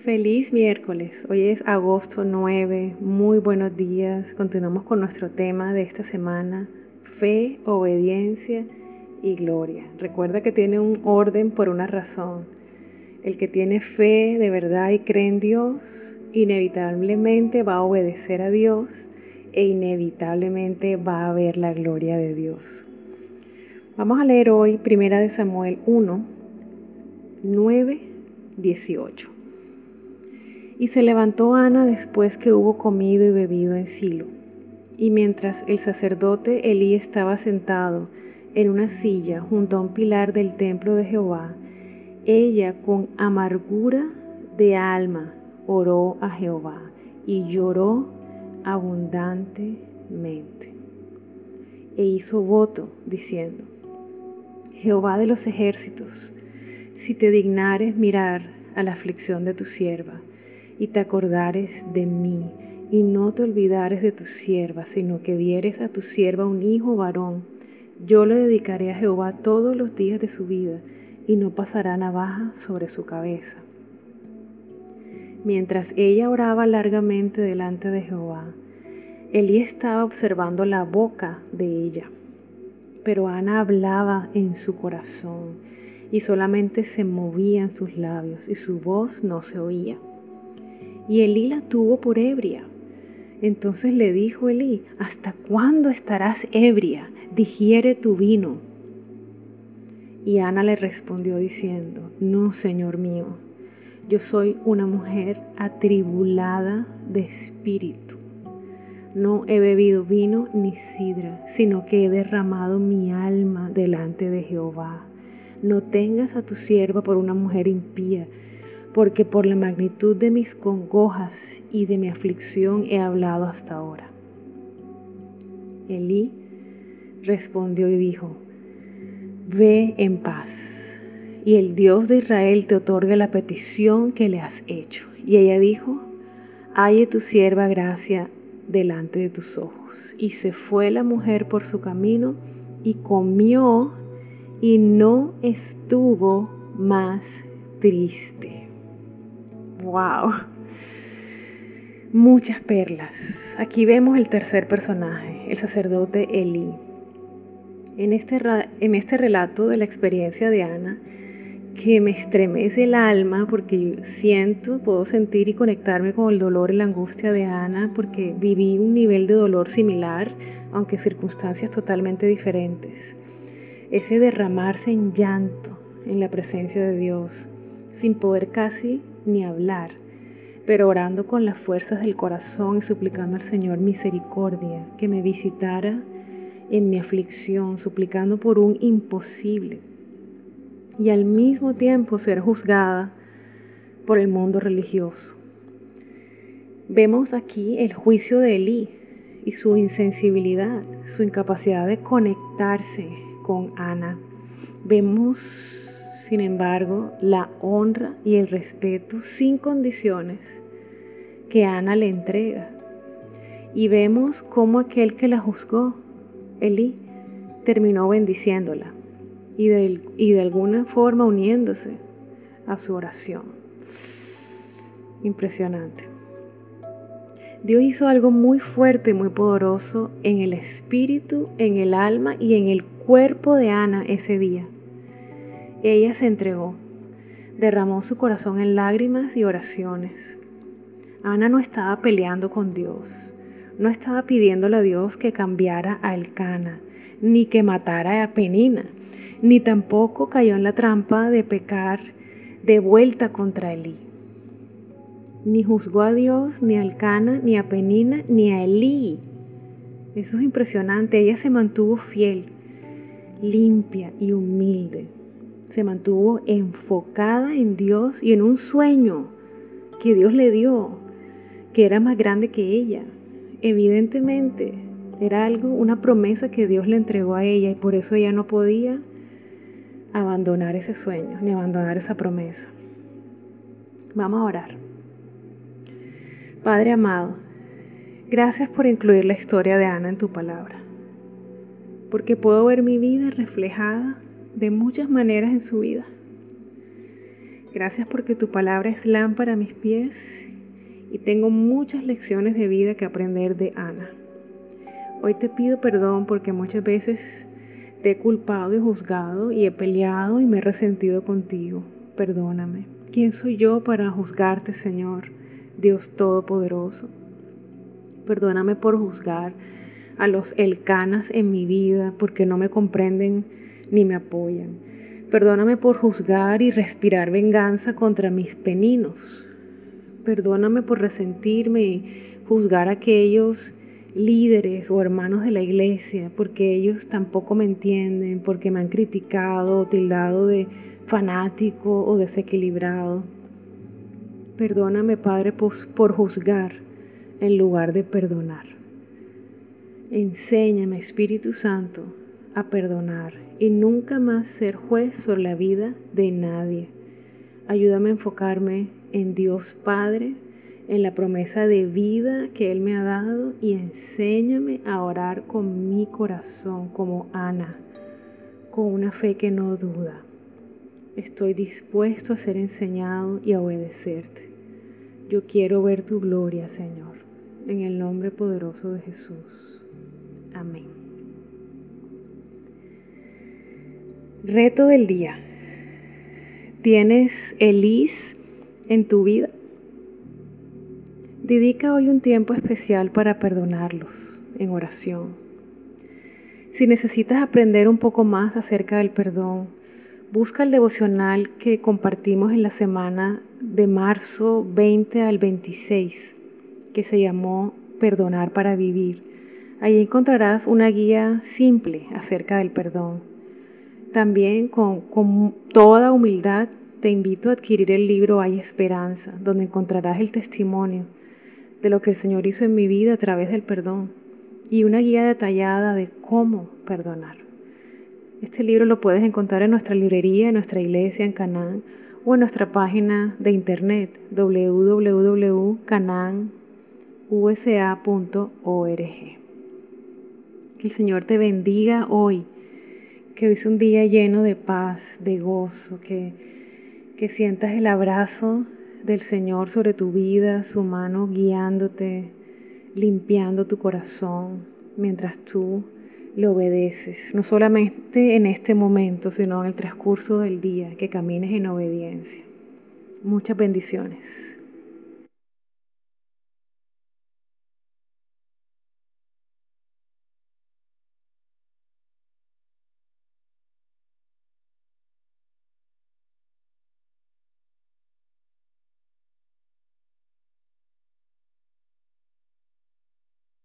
Feliz miércoles, hoy es agosto 9, muy buenos días, continuamos con nuestro tema de esta semana, fe, obediencia y gloria. Recuerda que tiene un orden por una razón. El que tiene fe de verdad y cree en Dios, inevitablemente va a obedecer a Dios e inevitablemente va a ver la gloria de Dios. Vamos a leer hoy Primera de Samuel 1, 9, 18. Y se levantó Ana después que hubo comido y bebido en Silo. Y mientras el sacerdote Elí estaba sentado en una silla junto a un pilar del templo de Jehová, ella con amargura de alma oró a Jehová y lloró abundantemente. E hizo voto diciendo, Jehová de los ejércitos, si te dignares mirar a la aflicción de tu sierva, y te acordares de mí, y no te olvidares de tu sierva, sino que dieres a tu sierva un hijo varón, yo le dedicaré a Jehová todos los días de su vida, y no pasará navaja sobre su cabeza. Mientras ella oraba largamente delante de Jehová, Elí estaba observando la boca de ella, pero Ana hablaba en su corazón y solamente se movían sus labios y su voz no se oía y Elí la tuvo por ebria. Entonces le dijo Elí, ¿hasta cuándo estarás ebria? Digiere tu vino. Y Ana le respondió diciendo, no, Señor mío, yo soy una mujer atribulada de espíritu. No he bebido vino ni sidra, sino que he derramado mi alma delante de Jehová. No tengas a tu sierva por una mujer impía, porque por la magnitud de mis congojas y de mi aflicción he hablado hasta ahora. Elí respondió y dijo, Ve en paz, y el Dios de Israel te otorgue la petición que le has hecho. Y ella dijo, Halle tu sierva gracia delante de tus ojos. Y se fue la mujer por su camino y comió y no estuvo más triste. ¡Wow! Muchas perlas. Aquí vemos el tercer personaje, el sacerdote Elí. En este, en este relato de la experiencia de Ana, que me estremece el alma porque siento, puedo sentir y conectarme con el dolor y la angustia de Ana porque viví un nivel de dolor similar, aunque circunstancias totalmente diferentes. Ese derramarse en llanto en la presencia de Dios, sin poder casi ni hablar, pero orando con las fuerzas del corazón y suplicando al Señor misericordia, que me visitara en mi aflicción, suplicando por un imposible, y al mismo tiempo ser juzgada por el mundo religioso. Vemos aquí el juicio de Elí y su insensibilidad, su incapacidad de conectarse con Ana. Vemos sin embargo, la honra y el respeto sin condiciones que Ana le entrega. Y vemos cómo aquel que la juzgó, Elí, terminó bendiciéndola y de, alguna forma uniéndose a su oración. Impresionante. Dios hizo algo muy fuerte, muy poderoso en el espíritu, en el alma y en el cuerpo de Ana ese día. Ella se entregó, derramó su corazón en lágrimas y oraciones. Ana no estaba peleando con Dios, no estaba pidiéndole a Dios que cambiara a Elcana, ni que matara a Penina, ni tampoco cayó en la trampa de pecar de vuelta contra Elí. Ni juzgó a Dios, ni a Elcana, ni a Penina, ni a Elí. Eso es impresionante. Ella se mantuvo fiel, limpia y humilde se mantuvo enfocada en Dios y en un sueño que Dios le dio, que era más grande que ella. Evidentemente, era algo, una promesa que Dios le entregó a ella y por eso ella no podía abandonar ese sueño ni abandonar esa promesa. Vamos a orar. Padre amado, gracias por incluir la historia de Ana en tu palabra, porque puedo ver mi vida reflejada de muchas maneras en su vida. Gracias porque tu palabra es lámpara a mis pies y tengo muchas lecciones de vida que aprender de Ana. Hoy te pido perdón porque muchas veces te he culpado y juzgado y he peleado y me he resentido contigo. Perdóname. ¿Quién soy yo para juzgarte, Señor, Dios Todopoderoso? Perdóname por juzgar a los elcanas en mi vida porque no me comprenden ni me apoyan. Perdóname por juzgar y respirar venganza contra mis peninos. Perdóname por resentirme y juzgar a aquellos líderes o hermanos de la iglesia porque ellos tampoco me entienden, porque me han criticado o tildado de fanático o desequilibrado. Perdóname, Padre, por juzgar en lugar de perdonar. Enséñame, Espíritu Santo, a perdonar y nunca más ser juez sobre la vida de nadie. Ayúdame a enfocarme en Dios Padre, en la promesa de vida que Él me ha dado y enséñame a orar con mi corazón como Ana, con una fe que no duda. Estoy dispuesto a ser enseñado y a obedecerte. Yo quiero ver tu gloria, Señor, en el nombre poderoso de Jesús. Amén. Reto del día. ¿Tienes Elis en tu vida? Dedica hoy un tiempo especial para perdonarlos en oración. Si necesitas aprender un poco más acerca del perdón, busca el devocional que compartimos en la semana de marzo 20 al 26, que se llamó Perdonar para Vivir. Ahí encontrarás una guía simple acerca del perdón. También con, toda humildad te invito a adquirir el libro Hay Esperanza, donde encontrarás el testimonio de lo que el Señor hizo en mi vida a través del perdón y una guía detallada de cómo perdonar. Este libro lo puedes encontrar en nuestra librería, en nuestra iglesia en Canaán o en nuestra página de internet www.cananusa.org. Que el Señor te bendiga hoy que hoy es un día lleno de paz, de gozo, que, que sientas el abrazo del Señor sobre tu vida, su mano guiándote, limpiando tu corazón mientras tú le obedeces, no solamente en este momento, sino en el transcurso del día, que camines en obediencia. Muchas bendiciones.